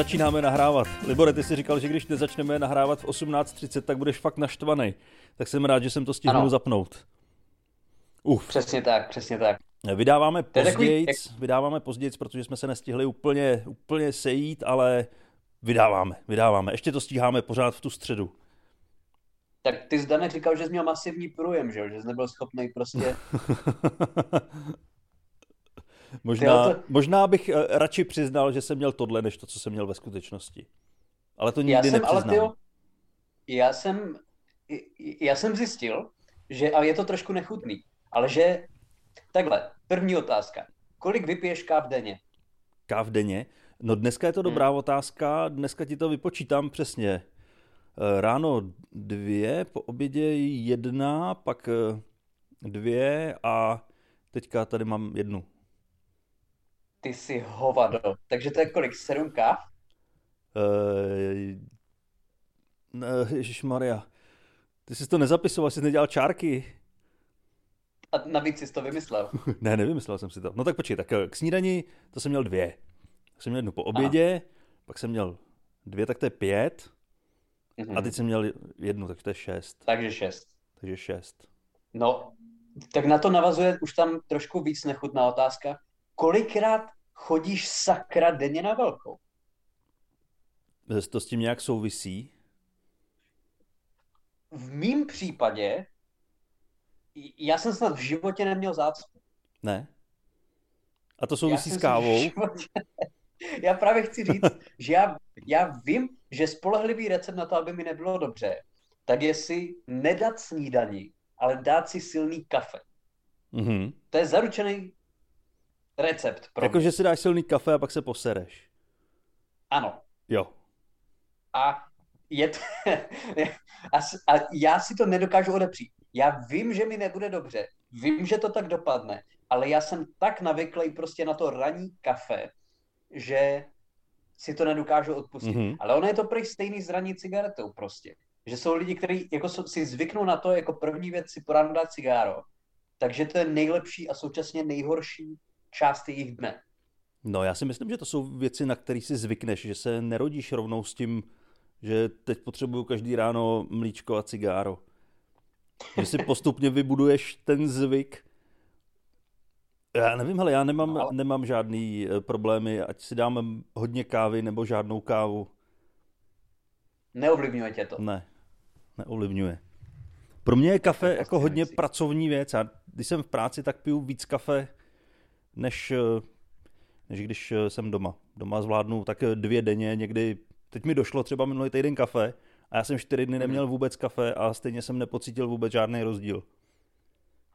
Začínáme nahrávat. Libore, ty jsi říkal, že když nezačneme nahrávat v 18.30, tak budeš fakt naštvaný. Tak jsem rád, že jsem to stihnul ano. zapnout. Uf. Přesně tak, přesně tak. Vydáváme později, vydáváme později, protože jsme se nestihli úplně, úplně sejít, ale vydáváme, vydáváme. Ještě to stíháme pořád v tu středu. Tak ty zde říkal, že jsi měl masivní průjem, že, že jsi nebyl schopný prostě Možná, to... možná bych uh, radši přiznal, že jsem měl tohle, než to, co jsem měl ve skutečnosti. Ale to nikdy já jsem, nepřiznám. Ale tyjo, já jsem, já jsem zjistil, že, a je to trošku nechutný, ale že, takhle, první otázka. Kolik vypiješ káv denně? Káv denně? No dneska je to dobrá hmm. otázka, dneska ti to vypočítám přesně. Eh, ráno dvě, po obědě jedna, pak eh, dvě a teďka tady mám jednu. Ty jsi hovado. Takže to je kolik? Sedm káv? Uh, Maria. Ty jsi to nezapisoval, jsi nedělal čárky. A navíc jsi to vymyslel. ne, nevymyslel jsem si to. No tak počkej, tak eh, k snídani to jsem měl dvě. Tak jsem měl jednu po obědě, Aha. pak jsem měl dvě, tak to je pět. Mhm. A teď jsem měl jednu, tak to je šest. Takže šest. Takže šest. No, tak na to navazuje už tam trošku víc nechutná otázka kolikrát chodíš sakra denně na velkou? To s tím nějak souvisí? V mém případě já jsem snad v životě neměl zácpu. Ne? A to souvisí s kávou? Životě... Já právě chci říct, že já, já vím, že spolehlivý recept na to, aby mi nebylo dobře, tak je si nedat snídaní, ale dát si silný kafe. Mm-hmm. To je zaručený recept. Pro jako, že si dáš silný kafe a pak se posereš. Ano. Jo. A je to, a, a já si to nedokážu odepřít. Já vím, že mi nebude dobře, vím, že to tak dopadne, ale já jsem tak navyklý prostě na to ranní kafe, že si to nedokážu odpustit. Mm-hmm. Ale ono je to prý stejný s ranní cigaretou prostě. Že jsou lidi, kteří jako si zvyknou na to jako první věc si po dát cigáro. Takže to je nejlepší a současně nejhorší část jejich dne. No já si myslím, že to jsou věci, na které si zvykneš, že se nerodíš rovnou s tím, že teď potřebuju každý ráno mlíčko a cigáro. Že si postupně vybuduješ ten zvyk. Já nevím, ale já nemám, no, ale... nemám žádný eh, problémy, ať si dám hodně kávy nebo žádnou kávu. Neovlivňuje tě to? Ne, neovlivňuje. Pro mě je kafe jako hodně pracovní věc. Já, když jsem v práci, tak piju víc kafe, než, eh, než když eh, jsem doma. Doma zvládnu tak eh, dvě denně, někdy, teď mi došlo třeba minulý týden kafe a já jsem čtyři dny neměl mhm. vůbec kafe a stejně jsem nepocítil vůbec žádný rozdíl.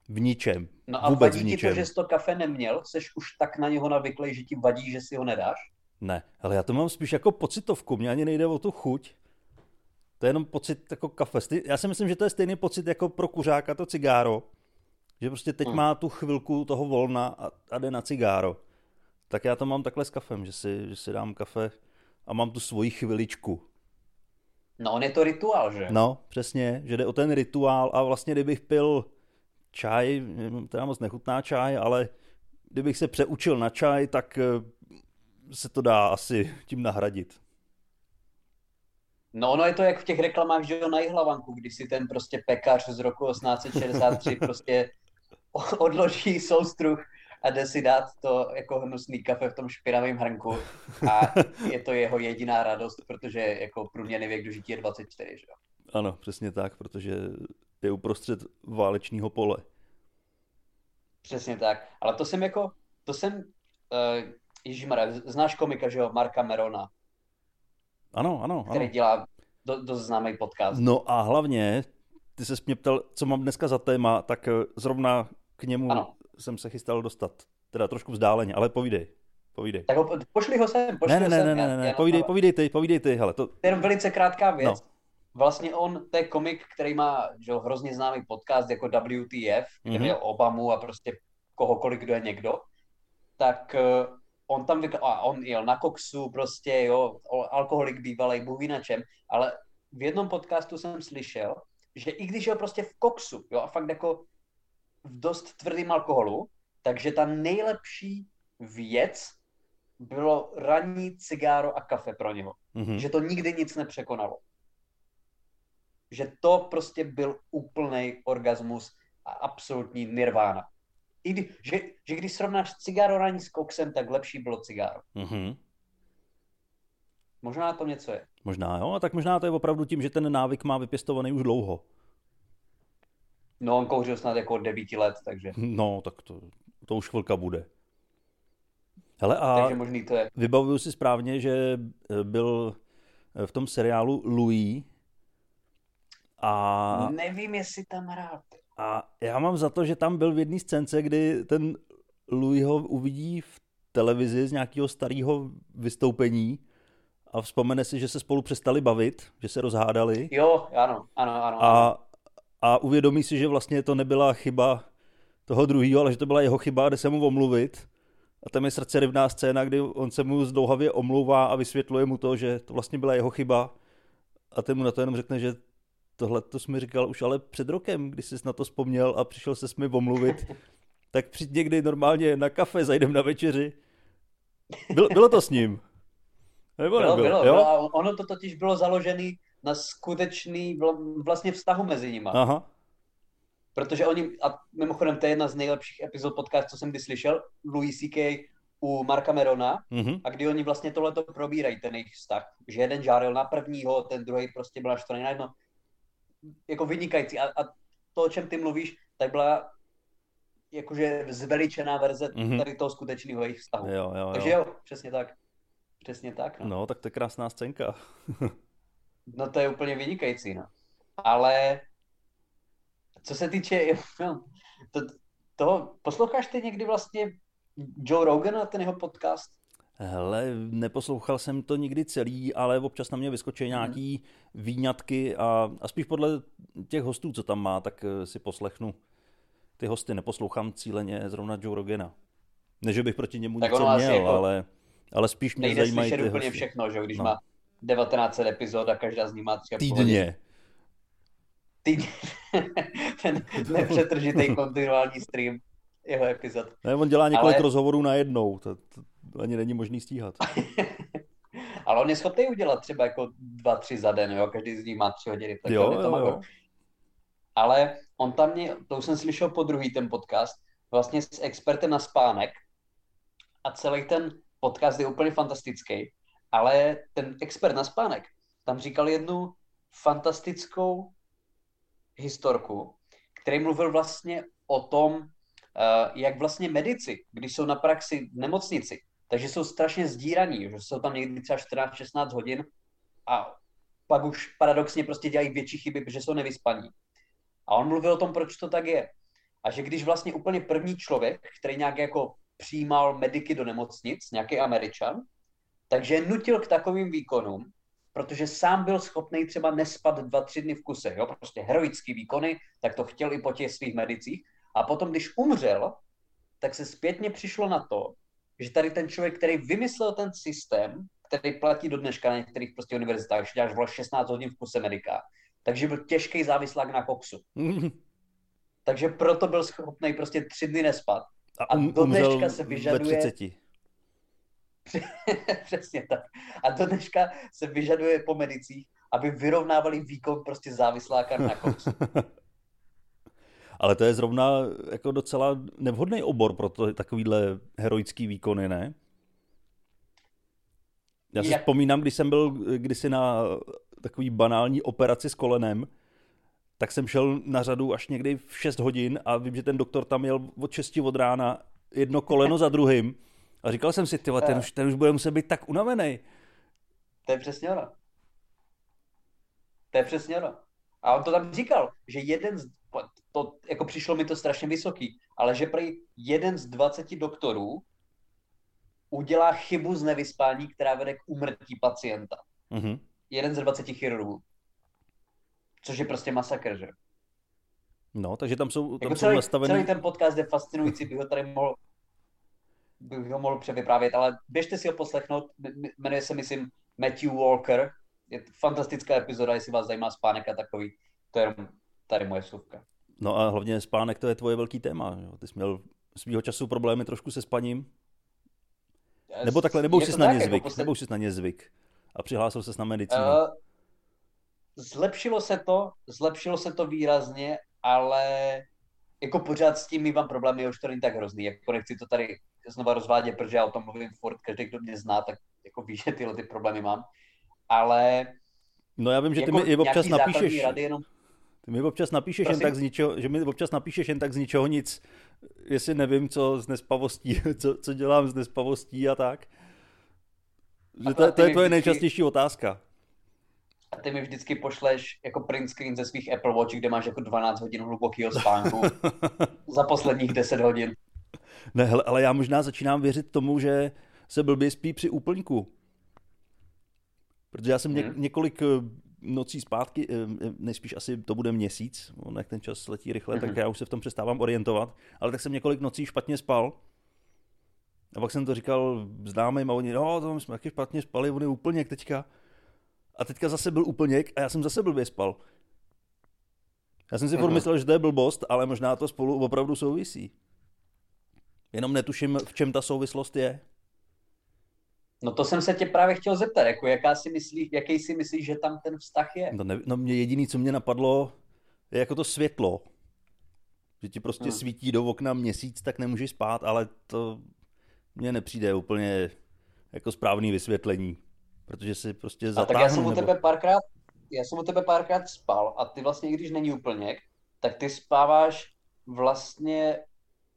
V ničem. No a vůbec vadí v ničem. ti to, že jsi to kafe neměl? Jsi už tak na něho navyklý, že ti vadí, že si ho nedáš? Ne, ale já to mám spíš jako pocitovku, mě ani nejde o tu chuť. To je jenom pocit jako kafe. Já si myslím, že to je stejný pocit jako pro kuřáka to cigáro. Že prostě teď hmm. má tu chvilku toho volna a, a jde na cigáro. Tak já to mám takhle s kafem, že si, že si dám kafe a mám tu svoji chviličku. No on je to rituál, že? No, přesně, že jde o ten rituál a vlastně kdybych pil čaj, teda moc nechutná čaj, ale kdybych se přeučil na čaj, tak eh, se to dá asi tím nahradit. No ono je to jak v těch reklamách, že jo, na Jihlavanku, když si ten prostě pekař z roku 1863 prostě odloží soustruh a jde si dát to jako hnusný kafe v tom špinavém hrnku a je to jeho jediná radost, protože jako průměrný věk dožití je 24, že jo? Ano, přesně tak, protože je uprostřed válečního pole. Přesně tak, ale to jsem jako, to jsem, uh, Ježímara, znáš komika, že jo, Marka Merona? Ano, ano, ano. Který dělá do, dost známý podcast. No a hlavně, ty se mě ptal, co mám dneska za téma, tak eh, zrovna k němu ano. jsem se chystal dostat. Teda trošku vzdáleně, ale povídej. Povídej. Tak ho, pošli ho sem, pošli ne, ne, ne, ne, ne, ne, povídej, povídej ty, povídej ty, hele. To... to je velice krátká věc. No. Vlastně on, to je komik, který má že, hrozně známý podcast jako WTF, který mm-hmm. Obamu a prostě kohokoliv, kdo je někdo. Tak eh, on tam vykl... a on jel na koksu prostě, jo, alkoholik bývalý, bůh na čem, ale v jednom podcastu jsem slyšel, že i když je prostě v koksu, jo, a fakt jako v dost tvrdým alkoholu, takže ta nejlepší věc bylo ranní cigáro a kafe pro něho. Mhm. Že to nikdy nic nepřekonalo. Že to prostě byl úplný orgasmus a absolutní nirvána. I kdy, že, že když srovnáš cigáro ranní s koksem, tak lepší bylo cigáro. Mhm. Možná to něco je. Možná jo, a tak možná to je opravdu tím, že ten návyk má vypěstovaný už dlouho. No, on kouřil snad jako od devíti let, takže, No, tak to, to už chvilka bude. Hele, a takže možný to je. vybavuju si správně, že eh, byl eh, v tom seriálu Louis a, Nevím, jestli tam hrál. a já mám za to, že tam byl v jedné scénce, kdy ten Louis ho uvidí v televizi z nějakého starého vystoupení a vzpomene si, že se spolu přestali bavit, že se rozhádali Jo, ano, ano, ano. ano. a, a uvědomí si, že vlastně to nebyla chyba toho druhého, ale že to byla jeho chyba, jde se mu omluvit. A tam je srdcerivná scéna, kdy on se mu zdlouhavě omlouvá a vysvětluje mu to, že to vlastně byla jeho chyba. A ten mu na to jenom řekne, že tohle to jsi mi říkal už ale před rokem, když jsi na to vzpomněl a přišel se s mi omluvit. tak přijď někdy normálně na kafe, zajdem na večeři. Bylo, bylo to s ním? Nebo Bylo, nebylo? bylo, jo? bylo, a ono to totiž bylo založený na skutečný vla- vlastně vztahu mezi nimi. Aha. Protože oni, a mimochodem to je jedna z nejlepších epizod podcastu, co jsem kdy slyšel, Louis C.K. u Marka Merona, Mhm. a kdy oni vlastně tohleto probírají, ten jejich vztah. Že jeden žáril na prvního, ten druhý prostě byl naštvaný na jedno. Jako vynikající. A, a to, o čem ty mluvíš, tak byla jakože zveličená verze Mhm. tady toho skutečného jejich vztahu. Jo, jo, Takže jo. jo, přesně tak. Přesně tak, no. No, tak to je krásná scénka. No to je úplně vynikající, no. Ale co se týče no, to, toho, posloucháš ty někdy vlastně Joe Rogana, ten jeho podcast? Hele, neposlouchal jsem to nikdy celý, ale občas na mě vyskočí nějaký výňatky a, a spíš podle těch hostů, co tam má, tak eh, si poslechnu ty hosty. Neposlouchám cíleně zrovna Joe Rogana. Ne, že bych proti němu Tak něco měl, jako ale, ale spíš mě Nejde zajímají ty úplně hosty. všechno, že když No. má 1900 epizod a každá z nich má třeba. Týdně. Týdně. ten nepřetržitý kontinuální stream jeho epizod. Ne, on dělá několik Ale- rozhovorů na jednou, to, to, to ani není možný stíhat. Ale on je schopný udělat třeba jako dva, tři za den, jo, každý z nich má tři hodiny, takže Jo, to jo, magor. jo. Ale on tam mě, to už jsem slyšel po druhý ten podcast, vlastně s expertem na spánek a celý ten podcast je úplně fantastický, ale ten expert na spánek tam říkal jednu fantastickou historku, který mluvil vlastně o tom, eh, jak vlastně medici, když jsou na praxi v nemocnici, takže jsou strašně zdíraní, že jsou tam někdy třeba 14-16 hodin a pak už paradoxně prostě dělají větší chyby, protože jsou nevyspaní. A on mluvil o tom, proč to tak je. A že když vlastně úplně první člověk, který nějak jako přijímal mediky do nemocnic, nějaký američan, takže nutil k takovým výkonům, protože sám byl schopný třeba nespat dva, tři dny v kuse, jo? prostě heroický výkony, tak to chtěl i po těch svých medicích. A potom, když umřel, tak se zpětně přišlo na to, že tady ten člověk, který vymyslel ten systém, který platí do dneška na některých prostě univerzitách, že děláš vole 16 hodin v kuse medika, takže byl těžký závislák na koksu. Takže proto byl schopný prostě tři dny nespat. A, A um, do umřel dneška se vyžaduje- ve 30. Přesně tak. A do dneška se vyžaduje po medicích, aby vyrovnávali výkon prostě závisláka na koksu. Ale to je zrovna jako docela nevhodný obor pro to, takovýhle heroický výkony, ne? Já si Jak- vzpomínám, když jsem byl kdysi na takový banální operaci s kolenem, tak jsem šel na řadu až někdy v 6 hodin a vím, že ten doktor tam jel od 6 od rána jedno koleno za druhým a říkal jsem si, tyhle, ten, už, ten už bude muset být tak unavený. To je přesně ono. To je přesně ono. A on to tam říkal, že jeden z, to, jako přišlo mi to strašně vysoký, ale že prý jeden z 20 doktorů udělá chybu z nevyspání, která vede k úmrtí pacienta. Mhm. Jeden z 20 chirurgů. Což je prostě masakr, že? No, takže tam jsou, tam Jako jsou celý, nastavený... celý ten podcast je fascinující, bych ho tady mohl bych ho mohl převyprávět, ale běžte si ho poslechnout, jmenuje se, myslím, Matthew Walker, je to fantastická epizoda, jestli vás zajímá spánek a takový, to je jenom tady moje vsuvka. No a hlavně spánek, to je tvoje velký téma. Jo? Ty jsi měl svýho času problémy trošku se spaním. Nebo takhle, nebo jsi na ně jako zvyk, podstatě- nebo jsi na ně zvyk. A přihlásil ses na medicínu. Uh, zlepšilo se to, zlepšilo se to výrazně, ale jako pořád s tím mývám problémy, už to není tak hrozný, jako nechci to tady znova rozvádět, protože já o tom mluvím furt, každý, kdo mě zná, tak jako ví, že tyhle ty problémy mám, ale no já vím, že ty jako mi i občas napíšeš, rady jenom, ty mi občas napíšeš jen Prosím? tak z ničeho, že mi občas napíšeš jen tak z ničeho nic, jestli nevím, co s nespavostí, co, co dělám s nespavostí a tak. Že to, A to je ty mi tvoje vždycky- nejčastější otázka. a ty mi vždycky pošleš jako print screen ze svých Apple Watch, kde máš jako 12 hodin hlubokého spánku za posledních 10 hodin. Ne, hele, ale já možná začínám věřit tomu, že se blbě spí při úplňku. Protože já jsem Hmm. několik eh, nocí zpátky, eh, eh, nejspíš asi to bude měsíc, on jak ten čas letí rychle, tak Mhm. já už se v tom přestávám orientovat, ale tak jsem několik nocí špatně spal. A pak jsem to říkal známým a oni, no, to jsme taky špatně spali, on je úplněk teďka. A teďka zase byl úplněk a já jsem zase blbě spal. Já jsem si furt Mhm. myslel, že to je blbost, ale možná to spolu opravdu souvisí. Jenom netuším, v čem ta souvislost je. No to jsem se tě právě chtěl zeptat, jako jaká si myslíš, jaký si myslíš, že tam ten vztah je? No, ne, no mě jediný, co mě napadlo, je jako to světlo. Že ti prostě Hmm. svítí do okna měsíc, tak nemůžeš spát, ale to mně nepřijde úplně jako správný vysvětlení. Protože si prostě A zatáhnu. tak já jsem u nebo... tebe párkrát, já jsem u tebe párkrát spal a ty vlastně, i když není úplněk, tak ty spáváš vlastně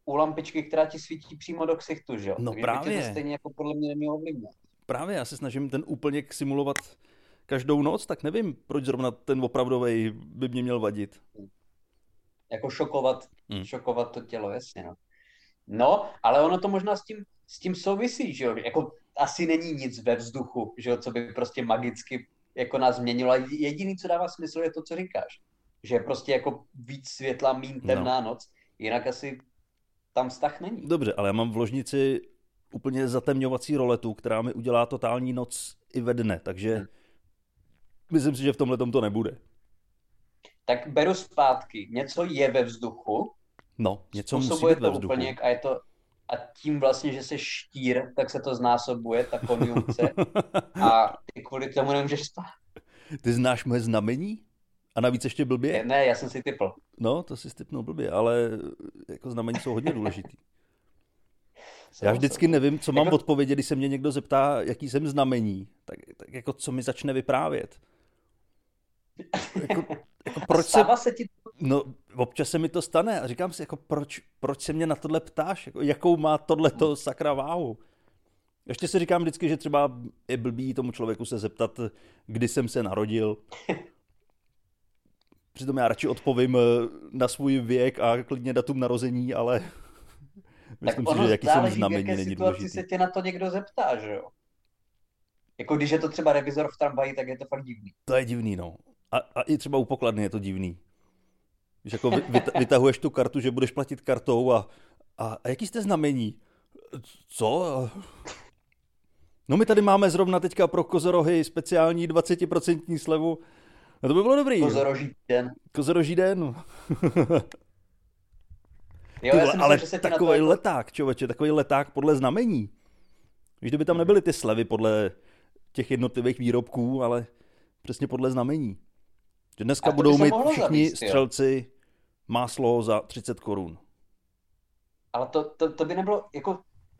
u lampičky, která ti svítí přímo do ksichtu, že jo? No Takže by tě právě. to stejně jako podle mě nemělo ovlivnit. Právě já se snažím ten úplněk simulovat každou noc, tak nevím, proč zrovna ten opravdový by mě měl vadit. Jako šokovat, Hmm. šokovat to tělo, jasně, no. No, ale ono to možná s tím, s tím souvisí, že jo? Jako asi není nic ve vzduchu, že jo, co by prostě magicky jako nás změnilo. A jediný, co dává smysl, je to, co říkáš. Že je prostě jako víc světla, mín temná noc, jinak asi tam vztah není. Dobře, ale já mám v ložnici úplně zatemňovací roletu, která mi udělá totální noc i ve dne, takže Hmm. myslím si, že v tomhle tom to nebude. Tak beru zpátky, něco je ve vzduchu, No, něco musí být ve vzduchu. úplněk a je to a tím vlastně, že se štír, tak se to znásobuje, ta konjunkce a ty kvůli tomu nemůžeš spát. Ty znáš moje znamení? A navíc ještě blbě? Ne, já jsem si typl. No, to si stipnul blbě, ale jako znamení jsou hodně důležitý. Já vždycky nevím, co mám Jako- odpovědět, když se mě někdo zeptá, jaký jsem znamení. Tak, tak jako co mi začne vyprávět. Jako, jako proč se, se ti no občas se mi to stane a říkám si, jako proč, proč se mě na tohle ptáš, jako, jakou má tohle to sakra váhu. Ještě si říkám vždycky, že třeba je blbý tomu člověku se zeptat, kdy jsem se narodil. Přitom já radši odpovím eh, na svůj věk a klidně datum narození, ale myslím tak si, že jaký jsem znamení není důležitý. se tě na to někdo zeptá, že jo? Jako když je to třeba revizor v tramvaji, tak je to fakt divný. To je divný, no. A, a i třeba u pokladny je to divný. Když jako vy, vyta- vytahuješ tu kartu, že budeš platit kartou a, a, a jaký jste znamení? Co? No my tady máme zrovna teďka pro kozorohy speciální 20% slevu. No to by bylo dobrý. Kozoroží den. Kozoroží den. Jo, Ty já vole, si myslím, ale na to takový jako... leták, člověče, takový leták podle znamení. Víš, kdyby tam nebyly ty slevy podle těch jednotlivých výrobků, ale přesně podle znamení. Že dneska budou mít všichni zavést, jo. střelci máslo za 30 korun. Ale to, to, to by nebylo, jako,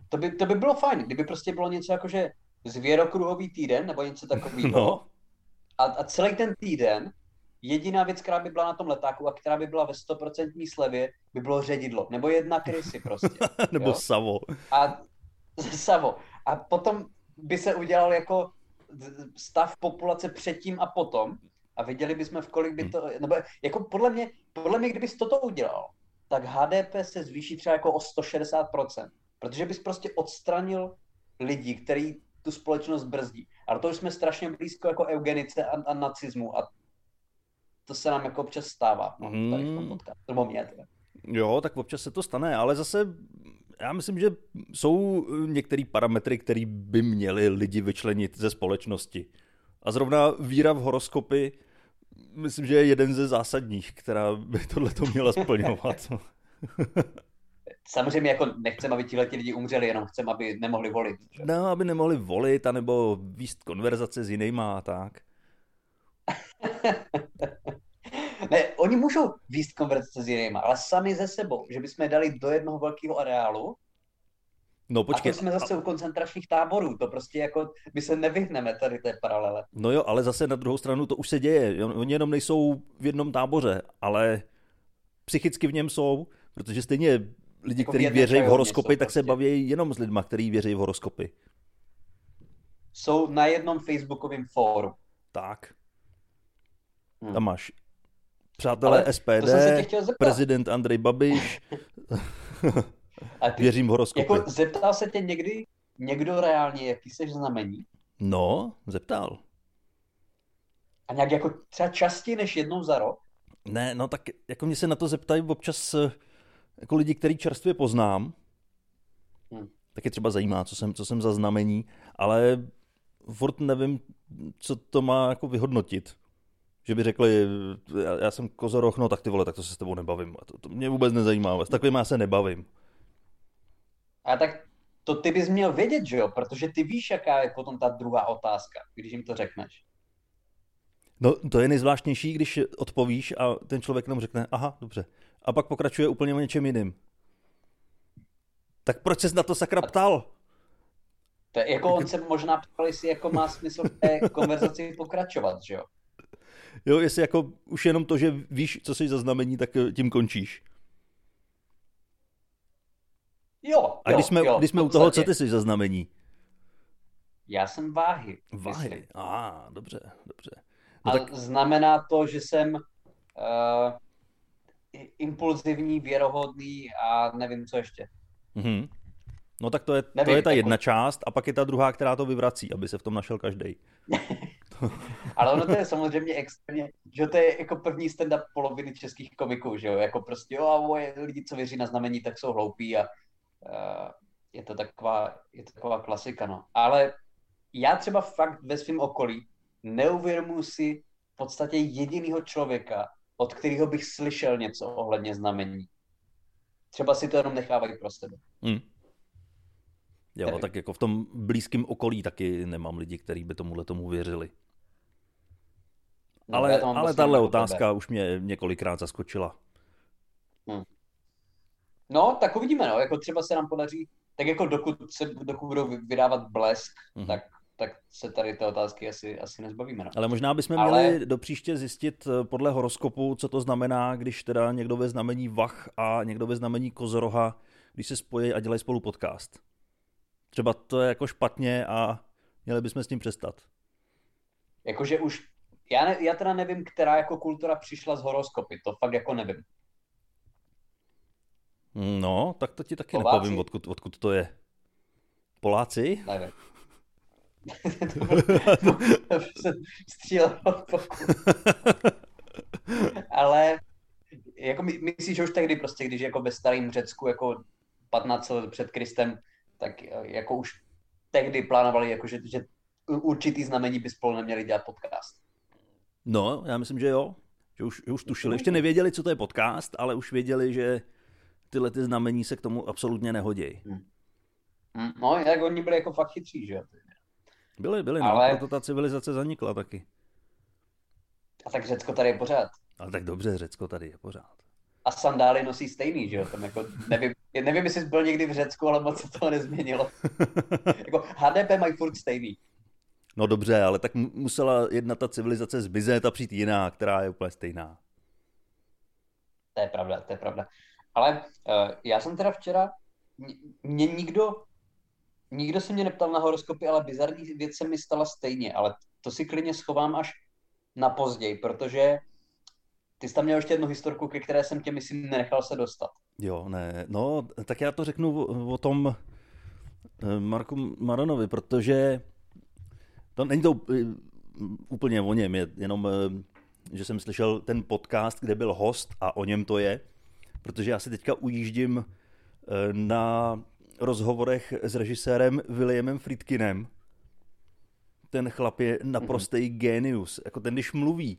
to by, to by bylo fajn, kdyby prostě bylo něco jako, že zvěrokruhový týden, nebo něco takového. No, A, a celý ten týden, jediná věc, která by byla na tom letáku a která by byla ve 100% slevě, by bylo ředidlo. Nebo jedna krysy prostě. nebo Jo? savo. A Savo. A potom by se udělal jako stav populace předtím a potom a viděli bychom, v kolik by to, nebo jako podle mě, podle mě, kdybys toto udělal, tak HDP se zvýší třeba jako o 160%, protože bys prostě odstranil lidi, který tu společnost brzdí. Ale to už jsme strašně blízko jako eugenice a, a nacismu a to se nám jako občas stává. No, tady v tom Hmm. podcastu. Nebo mě teda. Jo, tak občas se to stane, ale zase já myslím, že jsou některé parametry, které by měly lidi vyčlenit ze společnosti. A zrovna víra v horoskopy, myslím, že je jeden ze zásadních, která by tohle to měla splňovat. Samozřejmě jako nechcem, aby tihle lidi umřeli, jenom chcem, aby nemohli volit. Že? No, aby nemohli volit, anebo výst konverzace s jinýma a tak. ne, oni můžou výst konverzace s jinýma, ale sami ze sebou, že bychom je dali do jednoho velkého areálu No počkej. A to jsme zase u koncentračních táborů, to prostě jako, my se nevyhneme tady té paralele. No jo, ale zase na druhou stranu to už se děje. Oni jenom nejsou v jednom táboře, ale psychicky v něm jsou, protože stejně lidi, jako kteří věří v horoskopy, tak prostě. se baví jenom s lidma, kteří věří v horoskopy. Jsou na jednom facebookovém fóru. Tak. Hmm. Tam máš přátelé Ale SPD, prezident Andrej Babiš. A ty, Věřím horoskopy. Jako zeptal se tě někdy někdo reálně, jaký jsi znamení? No, zeptal. A nějak jako třeba častěji než jednou za rok? Ne, no tak jako mě se na to zeptají občas jako lidi, který čerstvě poznám. Hmm. Tak je třeba zajímá, co jsem, co jsem za znamení, ale furt nevím, co to má jako vyhodnotit. Že by řekli, já, já jsem kozoroch, no tak ty vole, tak to se s tebou nebavím. To, to mě vůbec nezajímá, s takovým já se nebavím. A tak to ty bys měl vědět, že jo? Protože ty víš, jaká je potom ta druhá otázka, když jim to řekneš. No, to je nejzvláštnější, když odpovíš a ten člověk nám řekne, aha, dobře. A pak pokračuje úplně o něčem jiným. Tak proč ses na to sakra ptal? To je, jako on se možná ptal, jestli jako má smysl v té konverzaci pokračovat, že jo? Jo, jestli jako už jenom to, že víš, co jsi za znamení, tak tím končíš. Jo, A když jsme, jo, když jsme u toho, co ty jsi za znamení? Já jsem váhy. Váhy, a ah, dobře, dobře. No a tak... znamená to, že jsem uh, impulzivní, věrohodný a nevím, co ještě. Mm-hmm. No tak to je, nevím, to je ta jedna jako... část a pak je ta druhá, která to vyvrací, aby se v tom našel každý. Ale ono to je samozřejmě extrémně, že to je jako první stand-up poloviny českých komiků, že jo, jako prostě jo a moje lidi, co věří na znamení, tak jsou hloupí a Eh, je to taková, je to taková klasika, no. Ale já třeba fakt ve svém okolí neuvědomuji si v podstatě jediného člověka, od kterého bych slyšel něco ohledně znamení. Třeba si to jenom nechávají pro sebe. Hmm. Jo, Tedy. tak jako v tom blízkém okolí taky nemám lidi, kteří by tomuhle tomu věřili. No, ale ale tahle otázka tebe. už mě několikrát zaskočila. Hmm. No, tak uvidíme, no. Jako třeba se nám podaří, tak jako dokud, se, dokud budou vydávat blesk, mm-hmm. tak, tak se tady ty otázky asi, asi nezbavíme. No. Ale možná bychom Ale... měli do příště zjistit eh, podle horoskopu, co to znamená, když teda někdo ve znamení Vach a někdo ve znamení Kozoroha, když se spojí a dělají spolu podcast. Třeba to je jako špatně a měli bychom s tím přestat. Jakože už, já, ne, já teda nevím, která jako kultura přišla z horoskopy, to fakt jako nevím. No, tak to ti taky Poláci? nepovím, odkud, odkud to je. Poláci? Nevím. to střílel Ale jako my, myslíš, že už tehdy prostě, když jako ve starém Řecku jako 15 let před Kristem, tak jako už tehdy plánovali, jako, že, že určitý znamení by spolu neměli dělat podcast. No, já myslím, že jo. Že už, že už tušili. Ještě nevěděli, co to je podcast, ale už věděli, že tyhle ty znamení se k tomu absolutně nehodí. Hmm. hmm. No, jak oni byli jako fakt chytří, že Byli, byli, no, Ale... proto ta civilizace zanikla taky. A tak Řecko tady je pořád. Ale tak dobře, Řecko tady je pořád. A sandály nosí stejný, že jo? Tam jako, nevím, nevím, jestli jsi byl někdy v Řecku, ale moc se to nezměnilo. jako HDP mají furt stejný. No dobře, ale tak musela jedna ta civilizace zmizet a přijít jiná, která je úplně stejná. To je pravda, to je pravda. Ale uh, já jsem teda včera, mě nikdo, nikdo se mě neptal na horoskopy, ale bizarní věc se mi stala stejně, ale to si klidně schovám až na později, protože ty jsi tam měl ještě jednu historku, ke které jsem tě, myslím, nenechal se dostat. Jo, ne, no, tak já to řeknu o, tom eh, Marku Maronovi, protože to není to eh, úplně o něm, je jenom, že jsem slyšel ten podcast, kde byl host a o něm to je, protože já si teďka ujíždím eh, na rozhovorech s režisérem Williamem Friedkinem. Ten chlap je naprostý mm-hmm. genius. Jako ten, když mluví,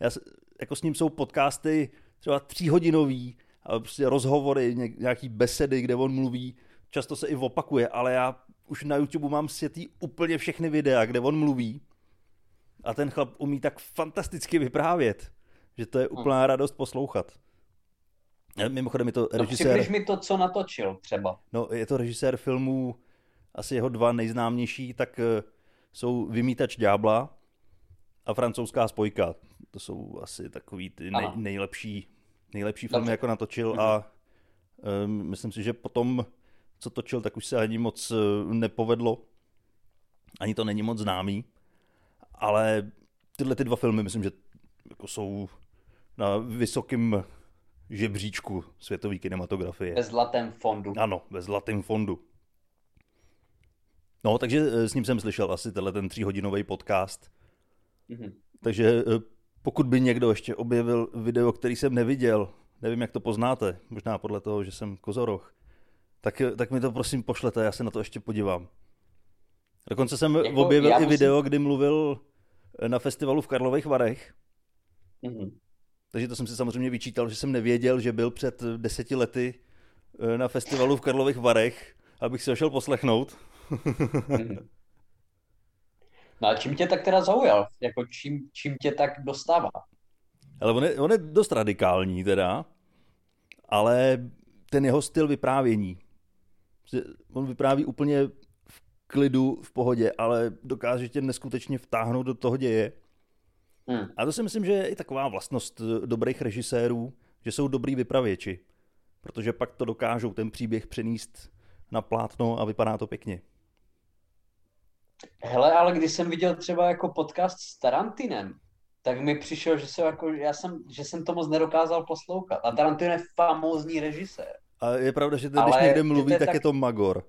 já, jako s ním jsou podcasty třeba tříhodinový a prostě rozhovory, nějaký besedy, kde on mluví, často se i opakuje, ale já už na YouTube mám světý úplně všechny videa, kde on mluví a ten chlap umí tak fantasticky vyprávět, že to je úplná radost poslouchat. Mimochodem je to no, režisér... No, mi to, co natočil třeba. No, je to režisér filmů, asi jeho dva nejznámější, tak uh, jsou Vymítač ďábla a francouzská spojka. To jsou asi takový ty nej, nejlepší, nejlepší filmy, jako natočil a um, myslím si, že potom, co točil, tak už se ani moc nepovedlo. Ani to není moc známý. Ale tyhle ty dva filmy, myslím, že jako jsou na vysokém žebříčku světové kinematografie. Ve zlatém fondu. Ano, ve zlatém fondu. No, takže eh, s ním jsem slyšel asi tenhle ten tříhodinový podcast. Mm-hmm. Takže eh, pokud by někdo ještě objevil video, který jsem neviděl, nevím, jak to poznáte, možná podle toho, že jsem kozoroch, tak, eh, tak mi to prosím pošlete, já se na to ještě podívám. Dokonce jsem jako, objevil i musím... video, kdy mluvil na festivalu v Karlových Varech. Mm-hmm. Takže to jsem si samozřejmě vyčítal, že jsem nevěděl, že byl před deseti lety na festivalu v Karlových Varech, abych si ho šel poslechnout. No a čím tě tak teda zaujal? Jako čím, čím tě tak dostává? Ale on je, on je dost radikální teda, ale ten jeho styl vyprávění. On vypráví úplně v klidu, v pohodě, ale dokáže tě neskutečně vtáhnout do toho děje. Hmm. A to si myslím, že je i taková vlastnost dobrých režisérů, že jsou dobrý vypravěči, protože pak to dokážou ten příběh přenést na plátno a vypadá to pěkně. Hele, ale když jsem viděl třeba jako podcast s Tarantinem, tak mi přišel, že, se jako, já jsem, že jsem to moc nedokázal poslouchat. A Tarantino je famózní režisér. A je pravda, že ten, když někde mluví, tak, tak je to magor.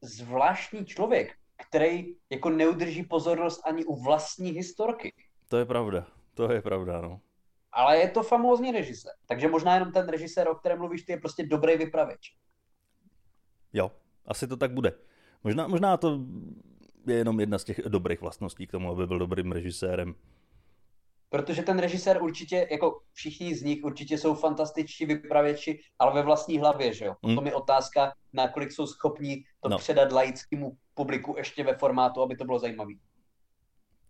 Zvláštní člověk, který jako neudrží pozornost ani u vlastní historky. To je pravda, to je pravda, no. Ale je to famózní režisér. Takže možná jenom ten režisér, o kterém mluvíš, ty je prostě dobrý vypravěč. Jo, asi to tak bude. Možná, možná to je jenom jedna z těch dobrých vlastností k tomu, aby byl dobrým režisérem. Protože ten režisér určitě, jako všichni z nich určitě jsou fantastičtí vypravěči, ale ve vlastní hlavě, že jo. Hmm. To je otázka, nakolik jsou schopní to no. předat laickému publiku ještě ve formátu, aby to bylo zajímavé.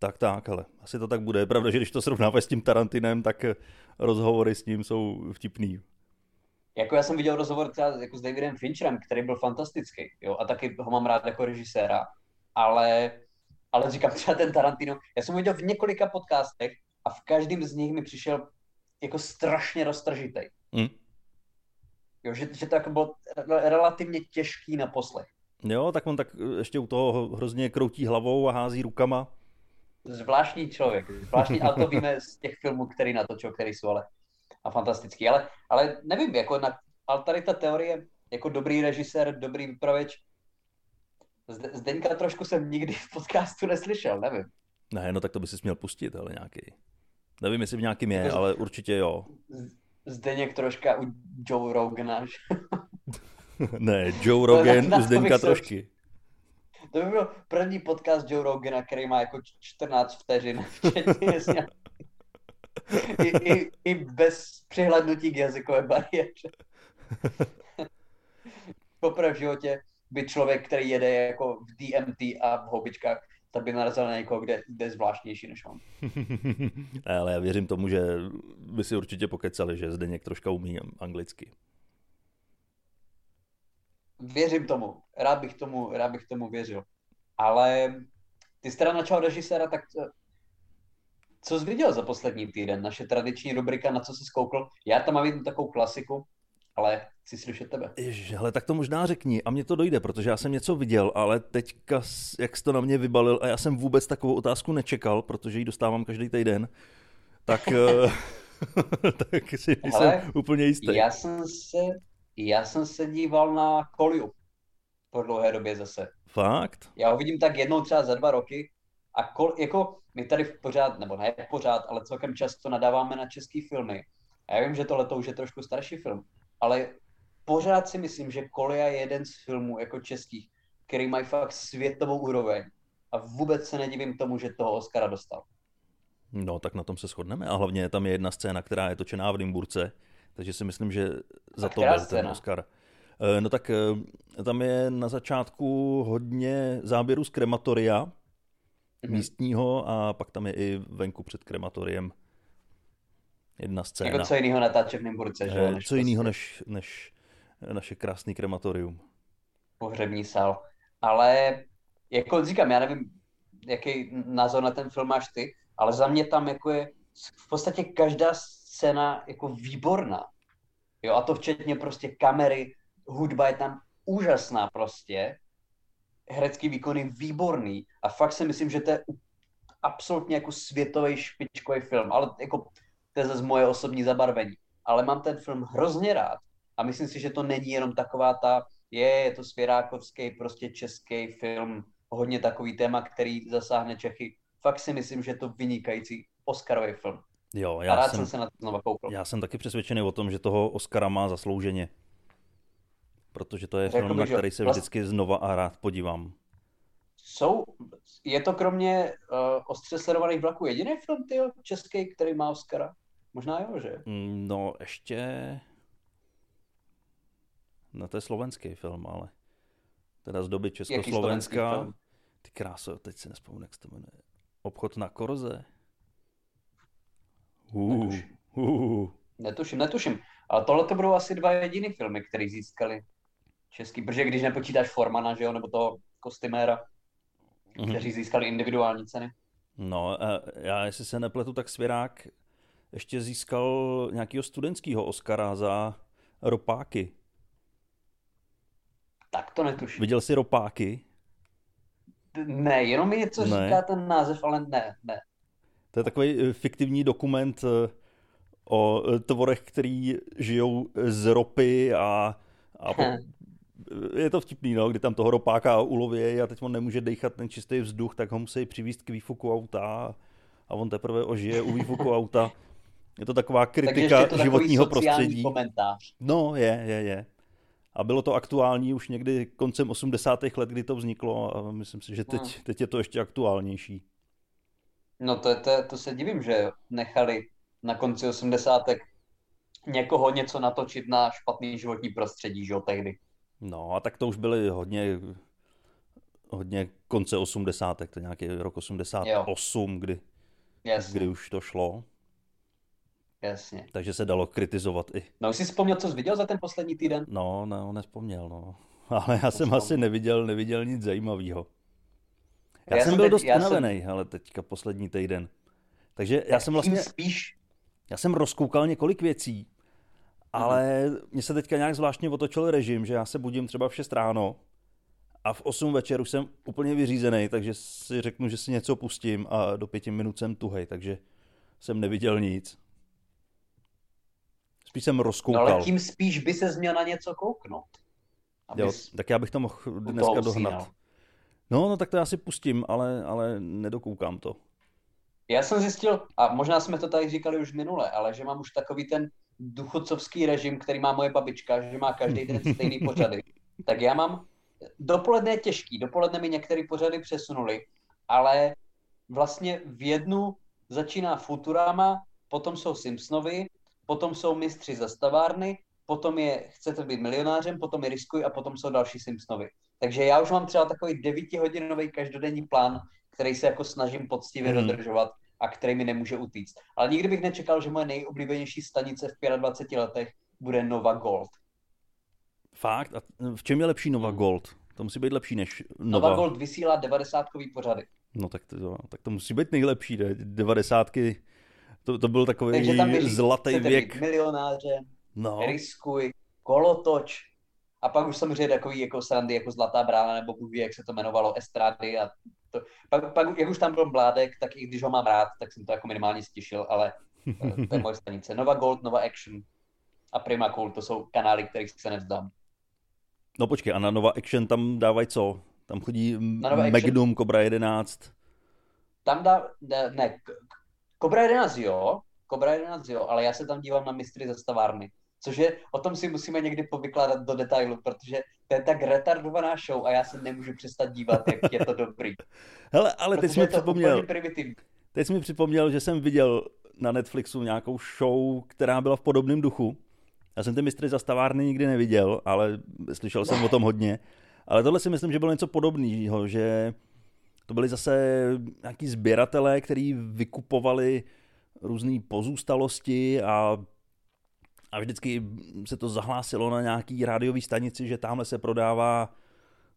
Tak, tak, ale asi to tak bude. Je pravda, že když to srovnáme s tím Tarantinem, tak rozhovory s ním jsou vtipný. Jako já jsem viděl rozhovor třeba jako s Davidem Fincherem, který byl fantastický, jo, a taky ho mám rád jako režiséra ale, ale říkám třeba ten Tarantino, já jsem ho viděl v několika podcastech a v každém z nich mi přišel jako strašně roztržitej. Mm. Jo, že, že to jako bylo relativně těžký na poslech. Jo, tak on tak ještě u toho hrozně kroutí hlavou a hází rukama. Zvláštní člověk, zvláštní, ale to víme z těch filmů, který natočil, který jsou ale a fantastický. Ale, ale nevím, jako na, ale tady ta teorie, jako dobrý režisér, dobrý vypravěč, Zdeňka trošku jsem nikdy v podcastu neslyšel, nevím. Ne, no tak to by si měl pustit, ale nějaký. Nevím, jestli v nějakým je, jako ale určitě jo. Zdeněk troška u Joe Rogana. ne, Joe Rogan u Zdeňka trošky. To by byl první podcast Joe Rogana, který má jako 14 vteřin, včetně I, i, I bez přihlednutí k jazykové bariéře. Poprvé v životě by člověk, který jede jako v DMT a v houbičkách, tak by narazil na někoho, kde, kde je zvláštnější než on. ale já věřím tomu, že by si určitě pokecali, že Zdeněk troška umí anglicky. Věřím tomu. Rád bych tomu, rád bych tomu věřil. Ale ty jsi teda načal režiséra, tak co jsi viděl za poslední týden? Naše tradiční rubrika, na co jsi skoukl? Já tam mám jednu takovou klasiku, ale chci slyšet tebe. Ježiš, hele, tak to možná řekni a mně to dojde, protože já jsem něco viděl, ale teďka, jak jsi to na mě vybalil a já jsem vůbec takovou otázku nečekal, protože ji dostávám každý týden, tak, eh, tak si úplně jistý. Já jsem se, já jsem se díval na Koliu po dlouhé době zase. Fakt? Já ho vidím tak jednou třeba za dva roky a kol, jako my tady v pořád, nebo ne pořád, ale celkem často nadáváme na české filmy. A já vím, že tohle už je trošku starší film, ale pořád si myslím, že Kolia je jeden z filmů jako českých, který mají fakt světovou úroveň a vůbec se nedivím tomu, že toho Oscara dostal. No, tak na tom se shodneme a hlavně tam je jedna scéna, která je točená v Nymburce Takže si myslím, že za to byl ten scéna? Oscar. Eh, No tak eh, tam je na začátku hodně záběrů z krematoria Mhm. místního a pak tam je i venku před krematoriem jedna scéna. Jako co jiného natáče v Nymburce, že? Eh, než Co jiného prostě než, než naše krásný krematorium. pohřební sál. Ale jako říkám, já nevím, jaký názor na ten film máš ty, ale za mě tam jako je v podstatě každá scéna jako výborná. Jo, a to včetně prostě kamery, hudba je tam úžasná prostě, herecký výkon je výborný a fakt si myslím, že to je absolutně jako světový špičkový film, ale jako to je zase moje osobní zabarvení. Ale mám ten film hrozně rád a myslím si, že to není jenom taková ta, je, je to svěrákovský, prostě český film, hodně takový téma, který zasáhne Čechy. Fakt si myslím, že je to vynikající Oscarový film. Jo, A já rád jsem, jsem se na to znova koukal. já jsem taky přesvědčený o tom, že toho Oscara má zaslouženě. Protože to je Řekl film, na který se vlast- vždycky znova a rád podívám. Jsou, je to kromě uh, ostře sledovaných vlaků jediný film, tyjo, český, který má Oscara? Možná jo, že? Mm, No, ještě... No, to je slovenský film, ale teda z doby Československa. Ty kráso, teď si nespomínám, jak se to jmenuje. Obchod na Korze. Uh, Netuším. uh. Netuším, netuším. Ale tohle to budou asi dva jediný filmy, které získali český, protože když nepočítáš Formana, že jo, nebo toho kostýméra, Mhm. kteří získali individuální ceny. No, já jestli se nepletu, tak Svěrák ještě získal nějakého studentského Oscara za ropáky. Tak to netuším. Viděl jsi ropáky? Ne, jenom mi něco Ne. říká ten název, ale ne, ne. To je takový eh, fiktivní dokument eh, o eh, tvorech, který žijou z ropy a, a po, je to vtipný, no, kdy tam toho ropáka ulovějí a teď on nemůže dechat ten čistý vzduch, tak ho musí přivízt k výfuku auta a on teprve ožije u výfuku auta. Je to taková kritika to životního prostředí. komentář. No, je, je, je. A bylo to aktuální už někdy koncem 80. let, kdy to vzniklo a myslím si, že teď, teď je to ještě aktuálnější. No to, to, to se divím, že nechali na konci 80. někoho něco natočit na špatný životní prostředí, že jo, tehdy. No a tak to už byly hodně, hodně konce 80. to je nějaký rok 88, kdy, Jasně, kdy už to šlo, jasně. takže se dalo kritizovat i. No už jsi vzpomněl, co jsi viděl za ten poslední týden? No, no, nespomněl, no. Ale já jsem Nespomněl. asi neviděl, neviděl nic zajímavého. Já, Já jsem byl teď- dost já jsem- unavený, ale teďka poslední týden. Takže já jsem vlastně, spíš, já jsem rozkoukal několik věcí, ale mně se teďka nějak zvláštně otočil režim, že já se budím třeba v 6 ráno a v 8 večer už jsem úplně vyřízený, takže si řeknu, že si něco pustím a do pěti minut jsem tuhej, takže jsem neviděl nic. Spíš jsem no rozkoukal. ale tím spíš by se měl na něco kouknout. Jo, tak já bych to mohl dneska dohnat. No, no tak to já si pustím, ale, ale nedokoukám to. Já jsem zjistil, a možná jsme to tady říkali už minule, ale že mám už takový ten duchocovský režim, který má moje babička, že má každý den stejný pořady. Tak já mám, dopoledne je těžký, dopoledne mi některé pořady přesunuli, ale vlastně v jednu začíná Futurama, potom jsou Simpsonovi, potom jsou mistři zastavárny, potom je Chcete být milionářem, potom je Riskuj a potom jsou další Simpsonovi. Takže já už mám třeba takový devítihodinový každodenní plán, který se jako snažím poctivě Mhm. dodržovat a který mi nemůže utíct. Ale nikdy bych nečekal, že moje nejoblíbenější stanice v 25 letech bude Nova Gold. Fakt? A v čem je lepší Nova Hmm. Gold? To musí být lepší než Nova, Nova. Gold vysílá 90 pořady. No tak to, tak to musí být nejlepší, ne? 90. To, to byl takový Takže tam běží, zlatý věk. být milionářem, No, riskuj, kolotoč. A pak už samozřejmě takový jako srandy, jako Zlatá brána, nebo Bůh jak se to jmenovalo, Estrády. A to. Pak, pak, jak už tam byl Mládek, tak i když ho mám rád, tak jsem to jako minimálně stišil, ale eh, to je moje stanice. Nova Gold, Nova Action a Prima Cool, to jsou kanály, kterých se nevzdám. no počkej, a na Nova Action tam dávají co? Tam chodí Action? Magnum, Cobra 11. Tam dá, ne, ne, Cobra 11 jo, Cobra 11 jo, ale já se tam dívám na mistry zastavárny. Což je, o tom si musíme někdy povykládat do detailu, protože to je tak retardovaná show a já se nemůžu přestat dívat, jak je to dobrý. Hele, ale teď jsi mi připomněl, teď jsi mi připomněl, že jsem viděl na Netflixu nějakou show, která byla v podobném duchu. Já jsem ty mistry za stavárny nikdy neviděl, ale slyšel jsem o tom hodně. Ale tohle si myslím, že bylo něco podobného, že to byli zase nějaký sběratelé, kteří vykupovali různé pozůstalosti a, a vždycky se to zahlásilo na nějaký rádiový stanici, že tamhle se prodává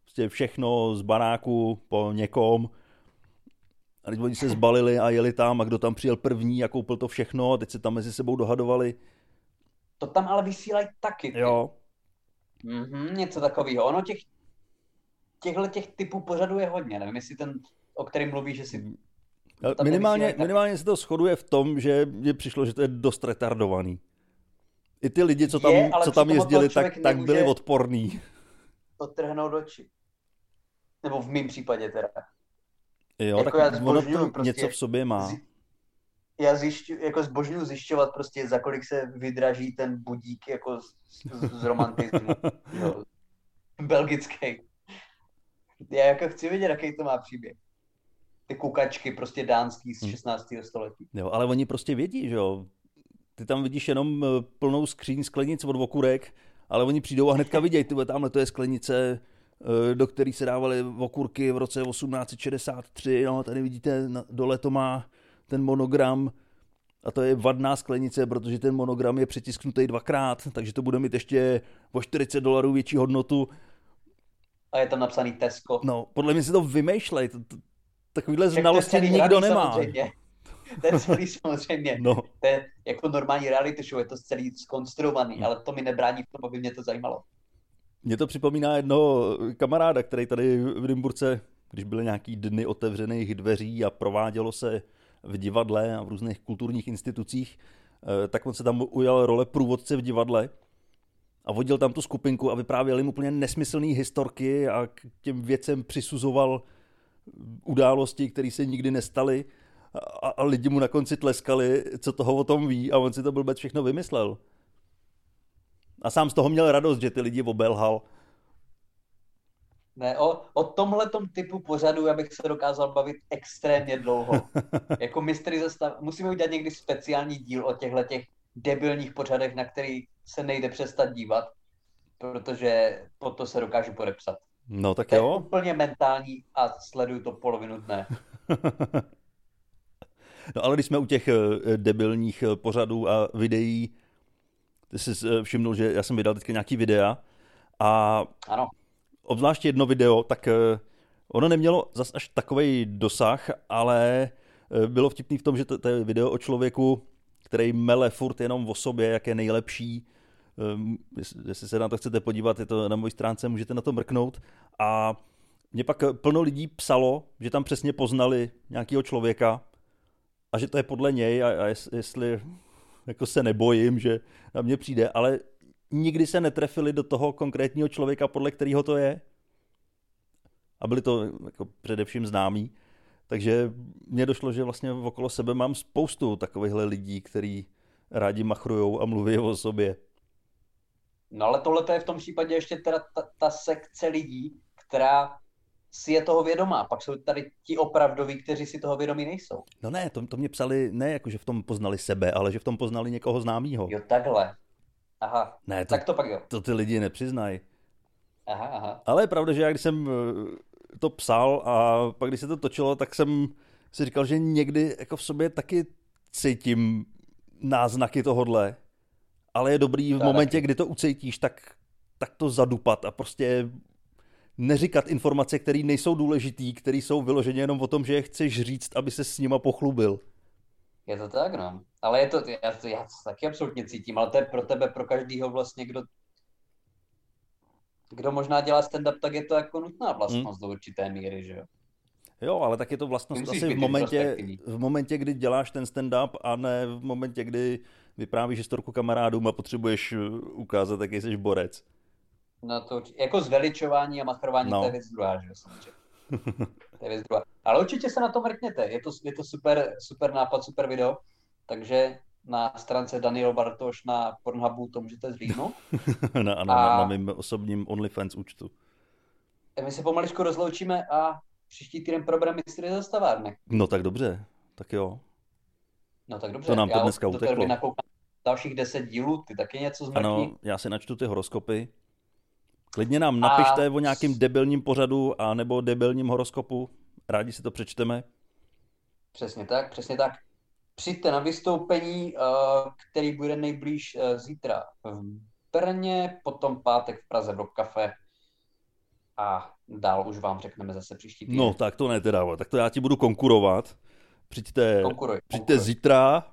prostě všechno z baráku po někom. A teď oni se zbalili a jeli tam a kdo tam přijel první a koupil to všechno a teď se tam mezi sebou dohadovali. To tam ale vysílají taky. Ty. Jo. Mm-hmm, něco takového. Ono těch, těchto těch typů pořadů je hodně. Nevím, jestli ten, o kterém mluví, že si... Minimálně, minimálně se to shoduje v tom, že mně přišlo, že to je dost retardovaný. I ty lidi, co tam, je, co tam jezdili, tak, tak byli odporní. To trhnout oči. Nebo v mém případě teda. Jo, jako tak ono to prostě něco v sobě má. Z, já zjišťu, jako zbožňuju zjišťovat prostě, za kolik se vydraží ten budík jako z, z, z romantismu. jo. Belgický. Já jako chci vědět, jaký to má příběh. Ty kukačky prostě dánský z 16. Hmm. století. Jo, ale oni prostě vědí, že jo. Ty tam vidíš jenom eh, plnou skříň sklenic od okurek, ale oni přijdou a hnedka vidějí, ty tamhle to je sklenice, eh, do který se dávaly okurky v roce 1863, no, tady vidíte, dole to má ten monogram a to je vadná sklenice, protože ten monogram je přetisknutý dvakrát, takže to bude mít ještě o 40 dolarů větší hodnotu. A je tam napsaný Tesco. No, podle mě si to vymýšlej. To, to, takovýhle znalosti nikdo nemá. Samozřejmě. To je celý samozřejmě. No. To je jako normální reality show, je to celý skonstruovaný, ale to mi nebrání v tom, aby mě to zajímalo. Mně to připomíná jednoho kamaráda, který tady v Dymburce, když byly nějaký dny otevřených dveří a provádělo se v divadle a v různých kulturních institucích, eh, tak on se tam ujal role průvodce v divadle a vodil tam tu skupinku a vyprávěl jim úplně nesmyslné historky a k těm věcem přisuzoval události, které se nikdy nestaly a, a lidi mu na konci tleskali, co toho o tom ví a on si to blbec všechno vymyslel. A sám z toho měl radost, že ty lidi obelhal. Ne, o, o tomhle typu pořadu já bych se dokázal bavit extrémně dlouho. jako mistry zastav... Musíme udělat někdy speciální díl o těchto těch debilních pořadech, na který se nejde přestat dívat, protože po to se dokážu podepsat. No tak to jo. Je úplně mentální a sleduju to polovinu dne. no ale když jsme u těch eh, debilních eh, pořadů a videí, ty jsi eh, všimnul, že já jsem vydal teďka nějaký videa a ano obzvlášť jedno video, tak ono nemělo zas až takový dosah, ale bylo vtipný v tom, že to, to je video o člověku, který mele furt jenom o sobě, jak je nejlepší. Ehm, jestli se na to chcete podívat, je to na mojí stránce, můžete na to mrknout. A mě pak plno lidí psalo, že tam přesně poznali nějakého člověka a že to je podle něj a, a jestli jako se nebojím, že na mě přijde, ale nikdy se netrefili do toho konkrétního člověka, podle kterého to je. A byli to jako především známí. Takže mně došlo, že vlastně okolo sebe mám spoustu takovýchhle lidí, kteří rádi machrujou a mluví o sobě. No ale tohle je v tom případě ještě teda ta, ta sekce lidí, která si je toho vědomá. Pak jsou tady ti opravdoví, kteří si toho vědomí nejsou. No ne, to, to mě psali ne jako, že v tom poznali sebe, ale že v tom poznali někoho známého. Jo, takhle. Aha, ne, to, tak to pak jo. To ty lidi nepřiznají. Aha, aha. Ale je pravda, že já když jsem eh, to psal a pak když se to točilo, tak jsem si říkal, že někdy jako v sobě taky cítím náznaky tohodle. Ale je dobrý v momentě, kdy to ucítíš, tak, tak to zadupat a prostě neříkat informace, které nejsou důležitý, které jsou vyloženě jenom o tom, že je chceš říct, aby se s nima pochlubil. Je to tak, no. Ale je to, já to, já to taky absolutně cítím, ale to je pro tebe, pro každýho vlastně, kdo kdo možná dělá stand-up, tak je to jako nutná vlastnost hmm. do určité míry, že jo? Jo, ale tak je to vlastnost asi v momentě, v momentě, kdy děláš ten stand-up a ne v momentě, kdy vyprávíš historku kamarádům a potřebuješ uh, ukázat, jaký jsi borec. No to jako zveličování a machrování, no. to je věc druhá, že to je věc druhá. Ale určitě se na to mrkněte, je to, je to super, super nápad, super video, takže na stránce Daniel Bartoš na Pornhubu to můžete zlídnout. na, ano, a na, na mým osobním OnlyFans účtu. My se pomaličku rozloučíme a příští týden probereme mistry zastavárny. No tak dobře, tak jo. No tak dobře. To nám to dneska uteklo. dalších deset dílů, ty taky něco zmrkni. Ano, já si načtu ty horoskopy. Klidně nám napište a... o nějakým debilním pořadu a nebo debilním horoskopu. Rádi si to přečteme. Přesně tak, přesně tak. Přijďte na vystoupení, eh, který bude nejblíž eh, zítra v Brně, potom pátek v Praze v Rock Cafe a dál už vám řekneme zase příští týden. No, tak to ne teda, tak to já ti budu konkurovat. Přijďte, konkuruj, přijďte konkuruj. zítra,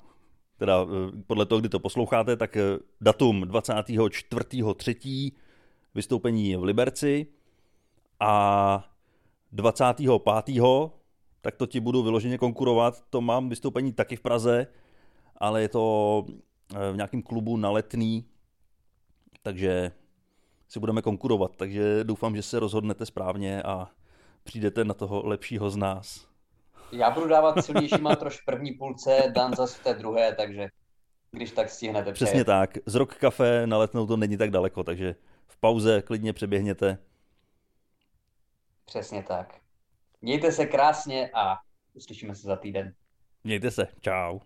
teda eh, podle toho, kdy to posloucháte, tak datum 24.3. vystoupení v Liberci a 25 tak to ti budu vyloženě konkurovat. To mám vystoupení taky v Praze, ale je to eh, v nějakém klubu na letný, takže si budeme konkurovat. Takže doufám, že se rozhodnete správně a přijdete na toho lepšího z nás. Já budu dávat silnější mantroš v první půlce, Dan zase v té druhé, takže když tak stihnete Přesně přejet. tak. Z rok kafe na letnou to není tak daleko, takže v pauze klidně přeběhněte. Přesně tak. Mějte se krásně a uslyšíme se za týden. Mějte se. Čau.